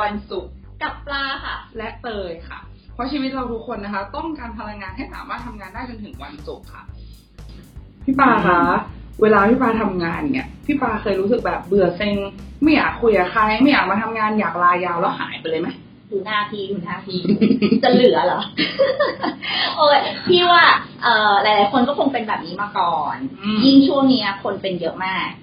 วันศุกร์กับปลาค่ะ และเตยค่ะ เพราะชีวิตเราทุกคนนะคะ ต้องการพลังงานให้สามารถทำงานได้จนถึงวันศุกร์ค่ะ พี่ปาคะเวลาพี่ปาทำงานเนี่ย พี่ปาเคยรู้สึกแบบเบื่อเซ็งไม่อยากคุยกับใคร ไม่อยากมาทำงานอยากลายาวแล้วหายไปเลยไหม ดูหน้าพี่ดูหน้าพี่ จะเหลือเหรอ โอ้ยพี่ว่าเอ่อหลาย ๆ คนก็คงเป็นแบบนี้มาก่อน อืม ยิ่งช่วงเนี้ยคนเป็นเยอะมากอา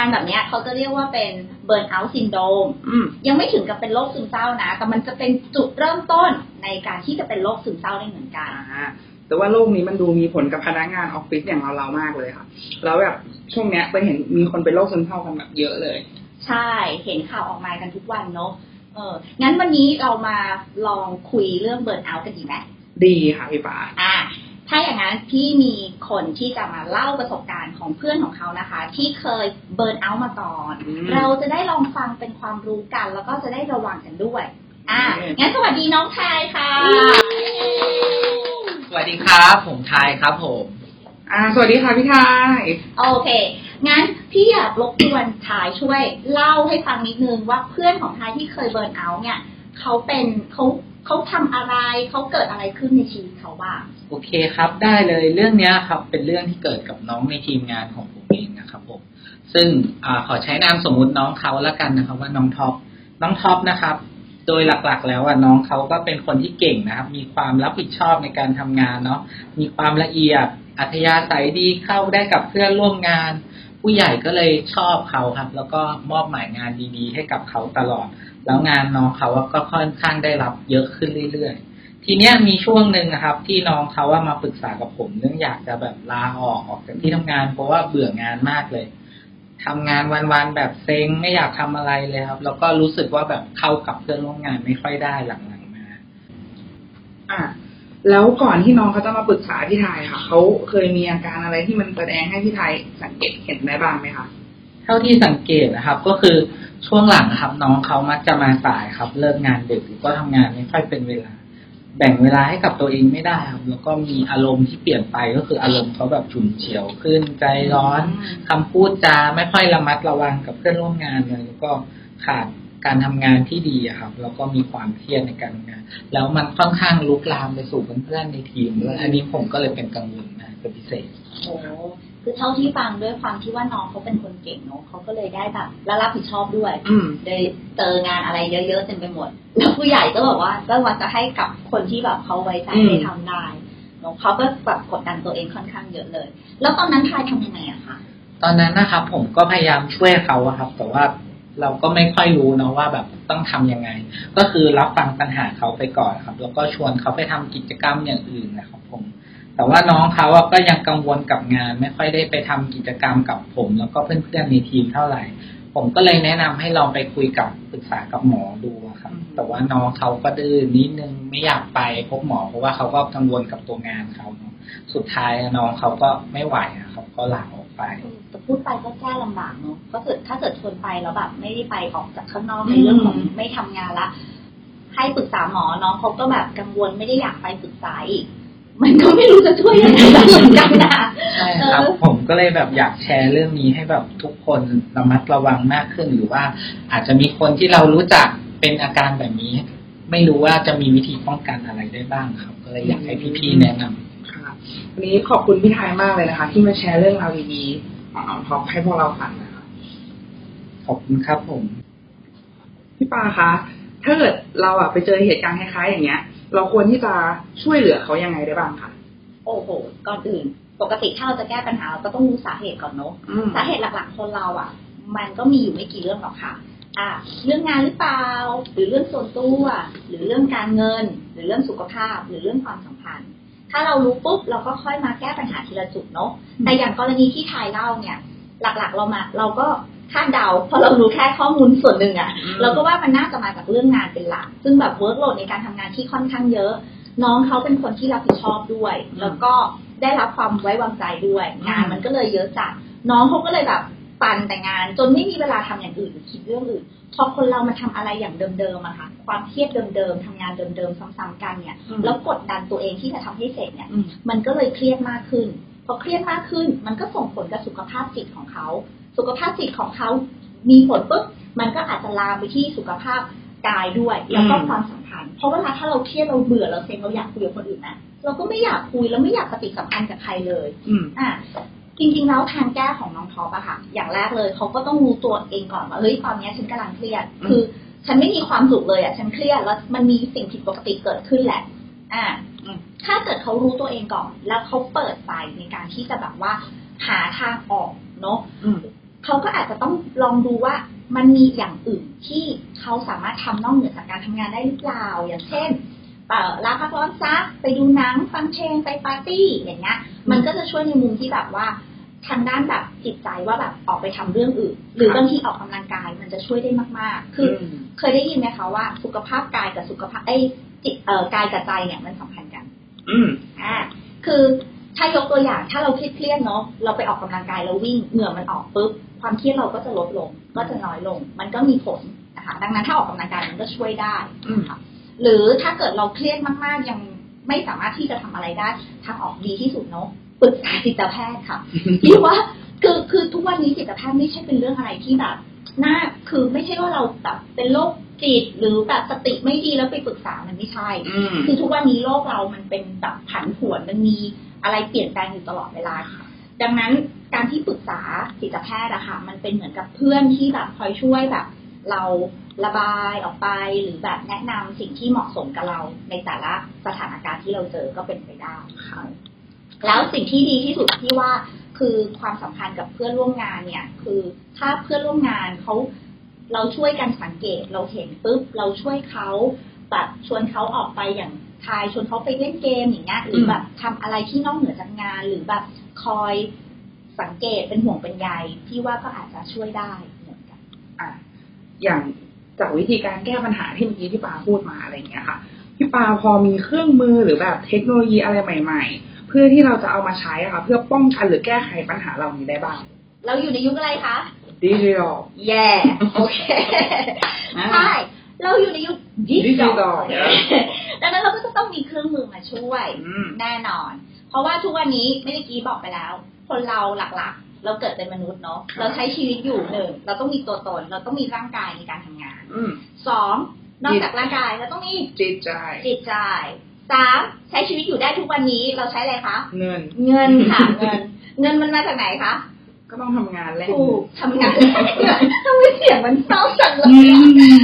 การแบบเนี้ยเขาจะเรียกว่าเป็น burnout syndrome อืมยังไม่ถึงกับเป็นโรคซึมเศร้านะ แต่มันจะเป็นจุดเริ่มต้นในการที่จะเป็นโรคซึมเศร้าได้เหมือนกันอ่าแต่ว่าโรคนี้มันดูมีผลกับพนักงานออฟฟิศอย่างเราเราๆมากเลยค่ะ แล้วแบบช่วงเนี้ยไปเห็นมีคนเป็นโรคซึมเศร้ากันแบบเยอะเลย ใช่เห็นข่าวออกมากันทุกวันเนอะเอองั้นวันนี้เรามาลองคุยเรื่อง burnout กันดีไหมดีค่ะพี่ปาอ่า ถ้าอย่างนั้นพี่มีคนที่จะมาเล่าประสบการณ์ของเพื่อนของเขานะคะ ที่เคยเบิร์นเอาท์มาก่อนอืมเราจะได้ลองฟังเป็นความรู้กัน แล้วก็จะได้ระวังกันด้วย อ่าอืมงั้นสวัสดีน้องชายค่ะ สวัสดีครับ ผมทายครับผมอ่าสวัสดีค่ะพี่ทายโอเคงั้นพี่อยากรบกวนทายช่วยเล่าให้ฟังนิดนึงว่าเพื่อนของทายที่เคยเบิร์นเอาท์เนี่ยเขาเป็นเขา เขาทำอะไรเขาเกิดอะไรขึ้นในชีวิตเขาบ้างโอเคครับได้เลยเรื่องนี้ครับ เป็นเรื่องที่เกิดกับน้องในทีมงานของผมเองนะครับผมซึ่งอขอใช้นามสมมุติน้องเขาแล้วกันนะครับ ว่าน้องท็อปน้องท็อปนะครับ โดยหลักๆ แล้วอะน้องเขาก็เป็นคนที่เก่งนะครับ มีความรับผิดชอบในการทำงานเนาะมีความละเอียดอัธยาศัยดีเข้าได้กับเพื่อนร่วมงาน ผู้ใหญ่ก็เลยชอบเขาครับ แล้วก็มอบหมายงานดีๆ ให้กับเขาตลอด แล้วงานน้องเขาอะก็ค่อนข้างได้รับเยอะขึ้นเรื่อยๆ ทีเนี้ยมีช่วงหนึ่งนะครับ ที่น้องเขาว่ามาปรึกษากับผมเรื่องอยากจะแบบลาออกออกจากที่ทำงาน เพราะว่าเบื่องานมากเลยทำงานวันๆแบบเซ็งไม่อยากทำอะไรเลยครับ แล้วก็รู้สึกว่าแบบเข้ากับเพื่อนร่วมงานไม่ค่อยได้หลังๆมาอ่าแล้วก่อนที่น้องเขาจะมาปรึกษาพี่ทายค่ะ เขาเคยมีอาการอะไรที่มันแสดงให้พี่ทายสังเกตเห็นได้บ้างไหมคะ เท่าที่สังเกตนะครับ ก็คือ ช่วงหลังครับ น้องเขามักจะมาสายครับ เลิกงานดึกหรือก็ทำงานไม่ค่อยเป็นเวลา แบ่งเวลาให้กับตัวเองไม่ได้ครับ แล้วก็มีอารมณ์ที่เปลี่ยนไปก็คืออารมณ์เขาแบบฉุนเฉียวขึ้นใจร้อนคำพูดจาไม่ค่อยระมัดระวังกับเพื่อนร่วมงานเลยแล้วก็ขาดการทำงานที่ดีอะครับแล้วก็มีความเครียดในการทำงาน แล้วมันค่อนข้างลุกลามไปสู่เพื่อนๆในทีมด้วยอันนี้ผมก็เลยเป็นกังวลมากเป็นพิเศษโอ้ คือเท่าที่ฟังด้วยความที่ว่าน้องเขาเป็นคนเก่งเนอะเขาก็เลยได้แบบและรับผิดชอบด้วยอืมได้เจองานอะไรเยอะๆเต็มไปหมดแล้วผู้ใหญ่ก็บอกว่าก็ว่าจะให้กับคนที่แบบเขาไว้ใจอืมให้ทำได้เนอะเขาก็แบบกดดันตัวเองค่อนข้างเยอะเลย แล้วตอนนั้นทายทำยังไงอะคะตอนนั้นนะครับผมก็พยายามช่วยเขาอะครับ แต่ว่าเราก็ไม่ค่อยรู้เนาะว่าแบบต้องทำยังไง ก็คือรับฟังปัญหาเขาไปก่อนครับ แล้วก็ชวนเขาไปทำกิจกรรมอย่างอื่นนะครับ ผม แต่ว่าน้องเขาอะก็ยังกังวลกับงาน ไม่ค่อยได้ไปทำกิจกรรมกับผม แล้วก็เพื่อนๆในทีมเท่าไหร่ ผมก็เลยแนะนำให้ลองไปคุยกับปรึกษากับหมอดูอะครับอืมแต่ว่าน้องเขาก็ดื้อนิดนึงไม่อยากไปพบหมอเพราะว่าเขาก็กังวลกับตัวงานเขาเนอะสุดท้ายน้องเขาก็ไม่ไหวอะครับก็ลาออกไปแต่พูดไปก็แก้ลำบากเนอะก็เกิดถ้าเกิดชวนไปแล้วแบบไม่ได้ไปออกจากข้างนอกในเรื่องของไม่ทำงานละให้ปรึกษาหมอน้องเขาก็แบบกังวลไม่ได้อยากไปปรึกษาอีก มันก็ไม่รู้จะช่วยยังไงได้เหมือนกันนะใช่ครับเออผมก็เลยแบบอยากแชร์เรื่องนี้ให้แบบทุกคนระมัดระวังมากขึ้นหรือว่า อาจจะมีคนที่เรารู้จักเป็นอาการแบบนี้ ไม่รู้ว่าจะมีวิธีป้องกันอะไรได้บ้างครับ ก็เลยอยากให้พี่ๆแนะนำค่ะวันนี้ขอบคุณพี่ทายมากเลยนะคะ ที่มาแชร์เรื่องราวดีๆของน้องท็อปให้พวกเราฟังนะคะขอบคุณครับผมพี่ปาคะถ้าเกิดเราอะไปเจอเหตุการณ์คล้ายๆอย่างเงี้ย เราควรที่จะช่วยเหลือเขายังไงได้บ้างคะโอ้โห ก่อนอื่น ปกติถ้าเราจะแก้ปัญหาเราก็ต้องรู้สาเหตุก่อนเนอะอืมสาเหตุหลักๆคนเราอะ มันก็มีอยู่ไม่กี่เรื่องหรอกค่ะ อะเรื่องงานหรือเปล่า หรือเรื่องส่วนตัว หรือเรื่องการเงิน หรือเรื่องสุขภาพ หรือเรื่องความสัมพันธ์ ถ้าเรารู้ปุ๊บเราก็ค่อยมาแก้ปัญหาทีละจุดเนาะแต่อย่างกรณีที่เตยเล่าเนี่ย หลักๆเรามา เราก็ คาดเดาเพราะเรารู้แค่ข้อมูลส่วนหนึ่งอะอืมเราก็ว่ามันน่าจะมาจากเรื่องงานเป็นหลัก ซึ่งแบบ workload ในการทำงานที่ค่อนข้างเยอะ น้องเขาเป็นคนที่รับผิดชอบด้วย แล้วก็ได้รับความไว้วางใจด้วย งานมันก็เลยเยอะจัดน้องเขาก็เลยแบบปั่นแต่งาน จนไม่มีเวลาทำอย่างอื่นหรือคิดเรื่องอื่นพอคนเรามาทำอะไรอย่างเดิมๆอะค่ะ ความเครียดเดิมๆทำงานเดิมๆซ้ำๆกันเนี่ยอืมแล้วกดดันตัวเองที่จะทำให้เสร็จเนี่ยอืมมันก็เลยเครียดมากขึ้นพอเครียดมากขึ้น มันก็ส่งผลกับสุขภาพจิตของเขา สุขภาพจิตของเขามีผลปุ๊บมันก็อาจจะลามไปที่สุขภาพกายด้วย แล้วก็ความสัมพันธ์เพราะเวลาถ้าเราเครียดเราเบื่อเราเซ็งเราอยากคุยกับคนอื่นนะเราก็ไม่อยากคุยแล้วไม่อยากปฏิสัมพันธ์กับใครเลยอืมอะจริงๆแล้วทางแก้ของน้องท็อปอะค่ะ อย่างแรกเลยเขาก็ต้องรู้ตัวเองก่อนว่าเฮ้ยตอนเนี้ยฉันกำลังเครียดอืมคือ ฉันไม่มีความสุขเลยอะฉันเครียดแล้วมันมีสิ่งผิดปกติเกิดขึ้นแหละ อ่าอืมถ้าเกิดเขารู้ตัวเองก่อน แล้วเขาเปิดใจในการที่จะแบบว่าหาทางออกเนาะอืม เขาก็อาจจะต้องลองดูว่ามันมีอย่างอื่นที่เขาสามารถทำนอกเหนือจากการทำงานได้หรือเปล่า อย่างเช่นเอ่อลาพักร้อนซักไปดูหนังฟังเพลงไปปาร์ตี้อย่างเงี้ย มันก็จะช่วยในมุมที่แบบว่าทางด้านแบบจิตใจว่าแบบออกไปทำเรื่องอื่น หรือครับบางทีออกกำลังกายมันจะช่วยได้มาก ๆ คืออมเคยได้ยินไหมคะว่าสุขภาพกายกับสุขภาพไอ้ยจิตเอ่อกายกับใจเนี่ยมันสัมพันธ์กัน อืมอ่าคือ ถ้ายกตัวอย่างถ้าเราเครียดๆเนาะเราไปออกกำลังกายแล้ววิ่งเหงื่อมันออกปุ๊บความเครียดเราก็จะลดลง ก็จะน้อยลง มันก็มีผลนะคะดังนั้นถ้าออกกำลังกายมันก็ช่วยได้อืมค่ะหรือถ้าเกิดเราเครียดมากๆยังไม่สามารถที่จะทำอะไรได้ทางออกดีที่สุดเนาะปรึกษาจิตแพทย์ค่ะที่ว่าคือคือทุกวันนี้จิตแพทย์ไม่ใช่เป็นเรื่องอะไรที่แบบน่าคือไม่ใช่ว่าเราแบบเป็นโรคจิตหรือแบบสติไม่ดีแล้วไปปรึกษามันไม่ใช่อืมคือทุกวันนี้โลกเรามันเป็นแบบผันผวนมันมี อะไรเปลี่ยนแปลงอยู่ตลอดเวลาค่ะ ดังนั้นการที่ปรึกษาจิตแพทย์อะค่ะ มันเป็นเหมือนกับเพื่อนที่แบบคอยช่วยแบบ เราระบายออกไปหรือแบบแนะนำสิ่งที่เหมาะสมกับเราในแต่ละสถานการณ์ที่เราเจอก็เป็นไปได้ค่ะแล้วสิ่งที่ดีที่สุดที่ว่าคือความสัมพันธ์กับเพื่อนร่วมงานเนี่ย คือถ้าเพื่อนร่วมงานเขาเราช่วยกันสังเกตเราเห็นปุ๊บเราช่วยเขาแบบชวนเขาออกไปอย่าง ทายชวนเขาไปเล่นเกมอย่างเงี้ยหรือแบบทำอะไรที่นอกเหนือจากงาน หรือแบบคอยสังเกตเป็นห่วงเป็นใยพี่ว่าก็อาจจะช่วยได้เหมือนกันอะอย่างจากวิธีการแก้ปัญหาที่เมื่อกี้ที่ปาพูดมาอะไรอย่างเงี้ยค่ะพี่ปาพอมีเครื่องมือหรือแบบเทคโนโลยีอะไรใหม่ ๆ เพื่อที่เราจะเอามาใช้อะค่ะ เพื่อป้องกันหรือแก้ไขปัญหาเหล่านี้ได้บ้าง เราอยู่ในยุคอะไรคะดิจิทัลแย่โอเคอ่าใช่เราอยู่ในยุคดิจิ Digital ทัล ดังนั้นเราก็จะต้องมีเครื่องมือมาช่วยอืมแน่นอน เพราะว่าทุกวันนี้ไม่ได้กี้บอกไปแล้ว คนเราหลักๆ เราเกิดเป็นมนุษย์เนาะครับเราใช้ชีวิตอยู่หนึ่งเราต้องมีตัวตน เราต้องมีร่างกายในการทำงานอืมสองนอกจากร่างกายเราต้องมีจิตใจจิตใจสามใช้ชีวิตอยู่ได้ทุกวันนี้เราใช้อะไรคะเงิน เงินค่ะเงิน เงินมันมาจากไหนคะก็ต้องทำงานแหละถูกทำงานทำไมเสียงมันเศร้าจังเลยอือะ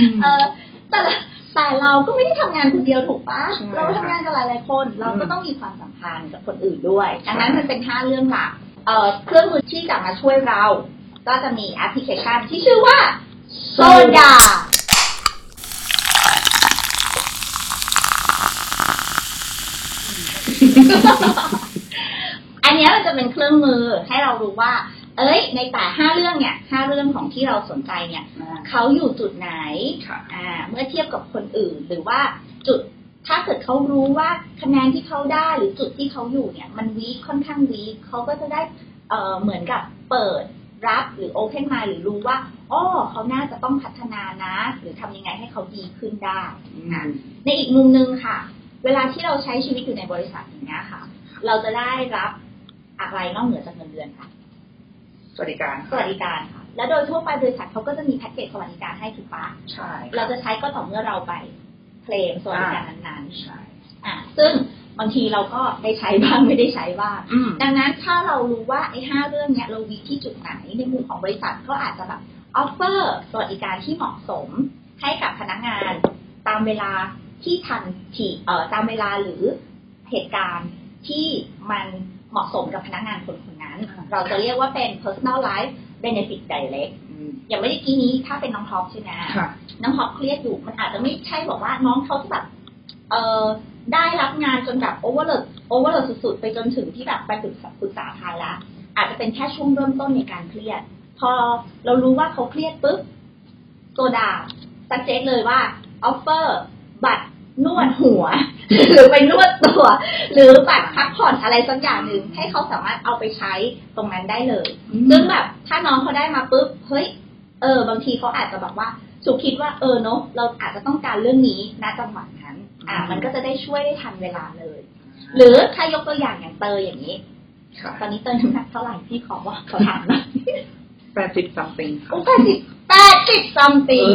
มเออแต่ละ แต่เราก็ไม่ได้ทำงานคนเดียวถูกปะใช่เราทำงานกับหลายๆคน เราก็อืมต้องมีความสัมพันธ์กับคนอื่นด้วย ดังนั้นมันเป็นห้าเรื่องหลักเอ่อเครื่องมือที่จะมาช่วยเรา ก็จะมีแอปพลิเคชันที่ชื่อว่าโซดาอันเนี้ยมันจะเป็นเครื่องมือให้เรารู้ว่า เอ้ย ในแต่ห้าเรื่องเนี่ยห้าเรื่องของที่เราสนใจเนี่ยอ่าเขาอยู่จุดไหนค่ะอ่าเมื่อเทียบกับคนอื่น หรือว่าจุดถ้าเกิดเขารู้ว่าคะแนนที่เขาได้หรือจุดที่เขาอยู่เนี่ย มันวีคค่อนข้างวีคเขาก็จะได้เอ่อเหมือนกับเปิดรับหรือโอเพนมาหรือรู้ว่าอ๋อเขาน่าจะต้องพัฒนานะ หรือทำยังไงให้เขาดีขึ้นได้อือะมในอีกมุมหนึ่งค่ะ เวลาที่เราใช้ชีวิตอยู่ในบริษัทอย่างเงี้ยค่ะ เราจะได้รับอะไรนอกเหนือจากเงินเดือนค่ะ สวัสดิการสวัสดิการค่ะ และโดยทั่วไปบริษัทเขาก็จะมีแพ็กเกจสวัสดิการให้ถูกปะใช่ เราจะใช้ก็ต่อเมื่อเราไปเคลมสวัสดิการนั้นใช่ๆอะซึ่งบางทีเราก็ได้ใช้บ้างไม่ได้ใช้บ้างอืมดังนั้นถ้าเรารู้ว่าไอ้ห้าเรื่องเนี้ยเราวีที่จุดไหนในมุมของบริษัทก็อาจจะแบบออฟเฟอร์สวัสดิการที่เหมาะสมให้กับพนักงานตามเวลาที่ทันทีเอ่อตามเวลาหรือเหตุการณ์ที่มันเหมาะสมกับพนักงานคนคนนั้นอ่า เราจะเรียกว่าเป็น personal life benefit direct อืมอย่างเมื่อกี้นี้ถ้าเป็นน้องท็อปใช่ไหมค่ะน้องท็อปเครียดอยู่มันอาจจะไม่ใช่บอกว่าน้องเขาจะแบบเออได้รับงานจนแบบโอเวอร์เลโอเวอร์เลสุดๆ ไปจนถึงที่แบบไปปรึกษาปรึกษาใครละอาจจะเป็นแค่ช่วงเริ่มต้นในการเครียด พอเรารู้ว่าเขาเครียดปุ๊บโซดาสักเจตเลยว่าออฟเฟอร์ บัตรนวดหัว หรือไปนวดตัว หรือบัตรพักผ่อนอะไรสักอย่างหนึ่งให้เขาสามารถเอาไปใช้ตรงนั้นได้เลย ซึ่งแบบถ้าน้องเขาได้มาปุ๊บเฮ้ยเออบางทีเขาอาจจะแบบว่าสุคิดว่าเออเนอะเราอาจจะต้องการเรื่องนี้ณจังหวะนั้น อ่า มันก็จะได้ช่วยได้ทันเวลาเลย หรือถ้ายกตัวอย่างอย่างเตยอย่างนี้ค่ะตอนนี้เตยน้ำหนักเท่าไหร่พี่ขอว่าขอถามหนะแปดสิบซัมติงค่ะโอ้แปดสิบแปดสิบซัมติง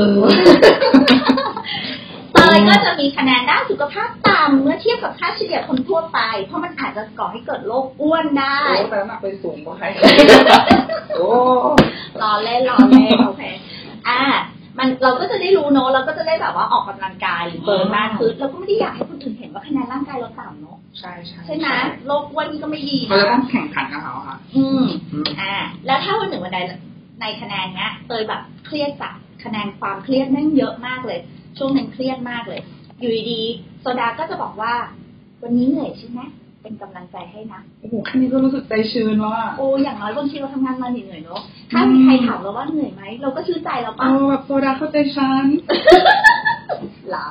เออเตยก็จะมีคะแนนด้านสุขภาพต่ำเมื่อเทียบกับค่าเฉลี่ยคนทั่วไป เพราะมันอาจจะก่อให้เกิดโรคอ้วนได้โอ้แต่น้ำหนักไปสูงกว่าใครโอ้รอเล่นรอเล่นโอเคอ่ามันเราก็จะได้รู้เนอะเราก็จะได้แบบว่าออกกำลังกายหรือเบิร์นมากขึ้นเราก็ไม่ได้อยากให้คนอื่นเห็นว่าคะแนนร่างกายเราต่ำเนอะใช่ใช่ใช่ไหมโรคอ้วนนี่ก็ไม่ดีเราจะต้อนะงแข่งขันกับเขาค่ะอืมอืมอ่า แล้วถ้าวันหนึ่งวันใดในคะแนนเนี้ยเตยแบบเครียดจัดคะแนนความเครียดแม่งเยอะมากเลย ช่วงนั้นเครียดมากเลย อยู่ดีๆโซดาก็จะบอกว่า วันนี้เหนื่อยใช่ไหมเป็นกำลังใจให้นะโอ้โหแค่นี้ก็รู้สึกใจชื้นแล้วอะโอ้อย่างน้อยบางทีเราทำงานมาเหนื่อยๆเนอะถ้ามีใครถามเราว่าเหนื่อยไหมเราก็ชื่นใจแล้วเอปะอแบบโซดาเข้าใจฉันเหรอ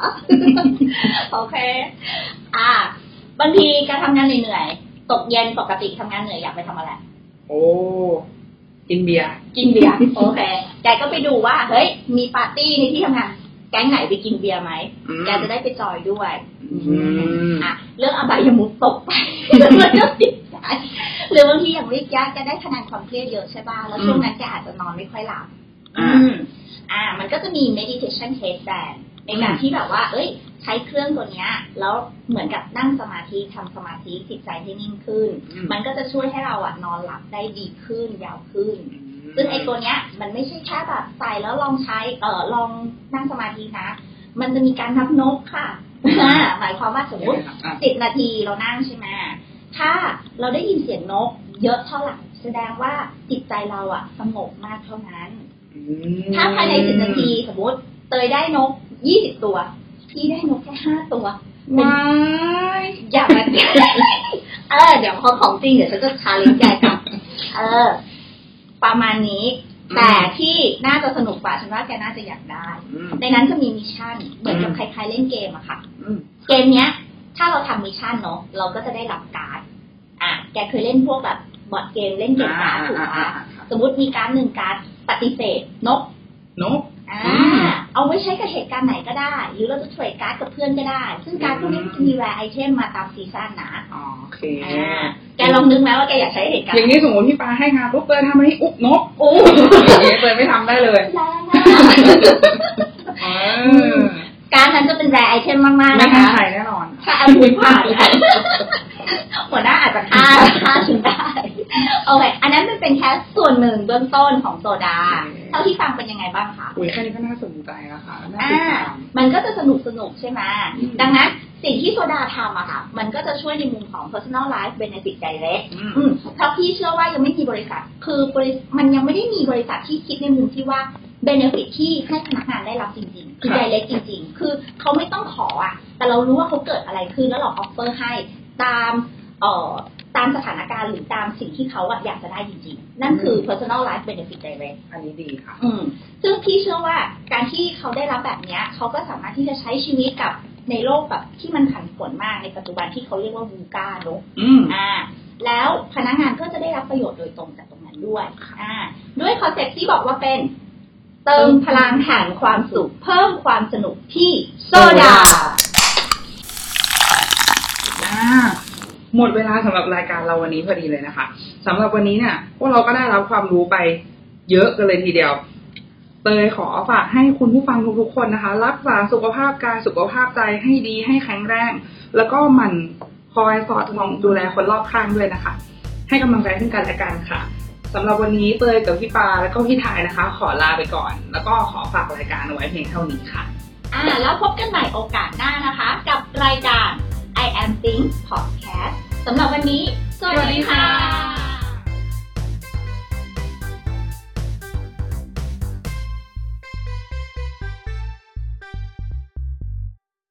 โอเค อ่า บางทีการทำงานเหนื่อยๆตกเย็นปกติทำงานเหนื่อยอยากไปทำอะไร โอ้กินเบียร์กินเบียร์โอเคแกก็ไปดูว่าเฮ้ยมีปาร์ตี้ในที่ทำงาน แก๊งไหนไปกินเบียร์ไหมอืมแกจะได้ไปจอยด้วยอืมอะเรื่องอบายมุกตกไปแล้วมันก็ติดใจหรือบางทีอย่างวิทยาแกได้คะแนนความเครียดเยอะใช่ป่ะแล้วช่วงนั้นแกอาจจะนอนไม่ค่อยหลับอ่าอืมอ่ามันก็จะมี meditation headband ในการอืมที่แบบว่า เอ้ย ใช้เครื่องตัวเนี้ยแล้วเหมือนกับนั่งสมาธิทำสมาธิจิตใจให้นิ่งขึ้น มันก็จะช่วยให้เราอะนอนหลับได้ดีขึ้นยาวขึ้น ซึ่งไอ้ตัวเนี้ย มันไม่ใช่แค่แบบใส่แล้วลองใช้เอ่อลองนั่งสมาธินะ มันจะมีการนับนกค่ะอ่าหมายความว่าสมมติอะสิบนาทีเรานั่งใช่ไหมถ้าเราได้ยินเสียงนก เยอะเท่าไหร่แสดงว่าจิตใจเราอะสงบมากเท่านั้นอืมถ้าภายในสิบนาทีสมมติเตยได้นกยี่สิบตัว พี่ได้นกแค่ห้าตัวว้ายอย่างนั้นเออเดี๋ยวพอของจริงเดี๋ยวฉันจะ challenge แกกับ เออ ประมาณนี้ แต่ที่น่าจะสนุกกว่าฉันว่าแกน่าจะอยากได้อืมในนั้นจะมี mission เหมือนกับอืมคล้ายๆเล่นเกมอะค่ะอืมเกมเนี้ย ถ้าเราทำ mission เนาะเราก็จะได้รับการ์ดอะแกเคยเล่นพวกแบบ board game เล่นเกมการ์ดถูกอ่าปะอ่าอ่าสมมติมีการ์ดหนึ่งการ์ดปฏิเสธนกนกอ่าอืม เอาไว้ใช้กับเหตุการณ์ไหนก็ได้ หรือเราจะ trade การ์ดกับเพื่อนก็ได้ ซึ่งการ์ดพวกนี้จะมี rare item มาตาม season นะอ๋อโอเคอ่าแกลองนึกไหมว่าแกอยากใช้เหตุการณ์อย่างนี้สมมติพี่ปาให้งานปุ๊บเตยทำอะไรอุ๊บนกโอ้อย่างนี้เตยไม่ทำได้เลยแรงมากเออการดนั้นจะเป็นแรไอเทมมากๆไม่นะให้คะใครแน่นอนถ้าเอาคุยผ่านหัวหน้าอาจจะฆ่าฆ่าฉันได้ โอเค อันนั้นมันเป็นแค่ส่วนหนึ่งเบื้องต้นของโซดาโอเคเท่าที่ฟังเป็นยังไงบ้างคะอุ้ยแค่นี้ก็น่าสนใจแล้วค่ะน่าอ่าติดตามมันก็จะสนุกสนุกใช่ไหมอืมดังนั้นสิ่งที่โซดาทำอะค่ะ มันก็จะช่วยในมุมของ personal life benefit direct อืมอืมเพราะพี่เชื่อว่ายังไม่มีบริษัท คือบริมันยังไม่ได้มีบริษัทที่คิดในมุมที่ว่า benefit ที่ให้พนักงานได้รับจริงๆ คือครับ direct จริง ๆ คือเขาไม่ต้องขออะแต่เรารู้ว่าเขาเกิดอะไรขึ้นแล้วเรา offer ให้ตามเอ่อ ตามสถานการณ์หรือตามสิ่งที่เขาอะอยากจะได้จริงๆ นั่นคือ personal life benefit direct อันนี้ดีค่ะ อืม ซึ่งพี่เชื่อว่าการที่เขาได้รับแบบเนี้ย เขาก็สามารถที่จะใช้ชีวิตกับในโลกแบบที่มันผันผวนมากในปัจจุบันที่เขาเรียกว่าวูกาเนอะอืมอ่า แล้วพนักงานก็จะได้รับประโยชน์โดยตรงจากตรงนั้นด้วย อ่า ด้วย concept ที่บอกว่าเป็น เติมพลังแห่งความสุข เพิ่มความสนุกที่โซดาอ่า หมดเวลาสำหรับรายการเราวันนี้พอดีเลยนะคะสำหรับวันนี้เนี่ยพวกเราก็ได้รับความรู้ไปเยอะกันเลยทีเดียว เตยขอฝากให้คุณผู้ฟังทุกๆคนนะคะ รักษาสุขภาพกายสุขภาพใจให้ดีให้แข็งแรง แล้วก็หมั่นคอยสอดส่องดูแลคนรอบข้างด้วยนะคะ ให้กำลังใจซึ่งกันและกันค่ะสำหรับวันนี้เตยกับพี่ปาแล้วก็พี่ทายนะคะ ขอลาไปก่อน แล้วก็ขอฝากรายการเอาไว้เพียงเท่านี้ค่ะ อ่า แล้วพบกันใหม่โอกาสหน้านะคะ กับรายการ I am Think Podcast สำหรับวันนี้ สวัสดีค่ะ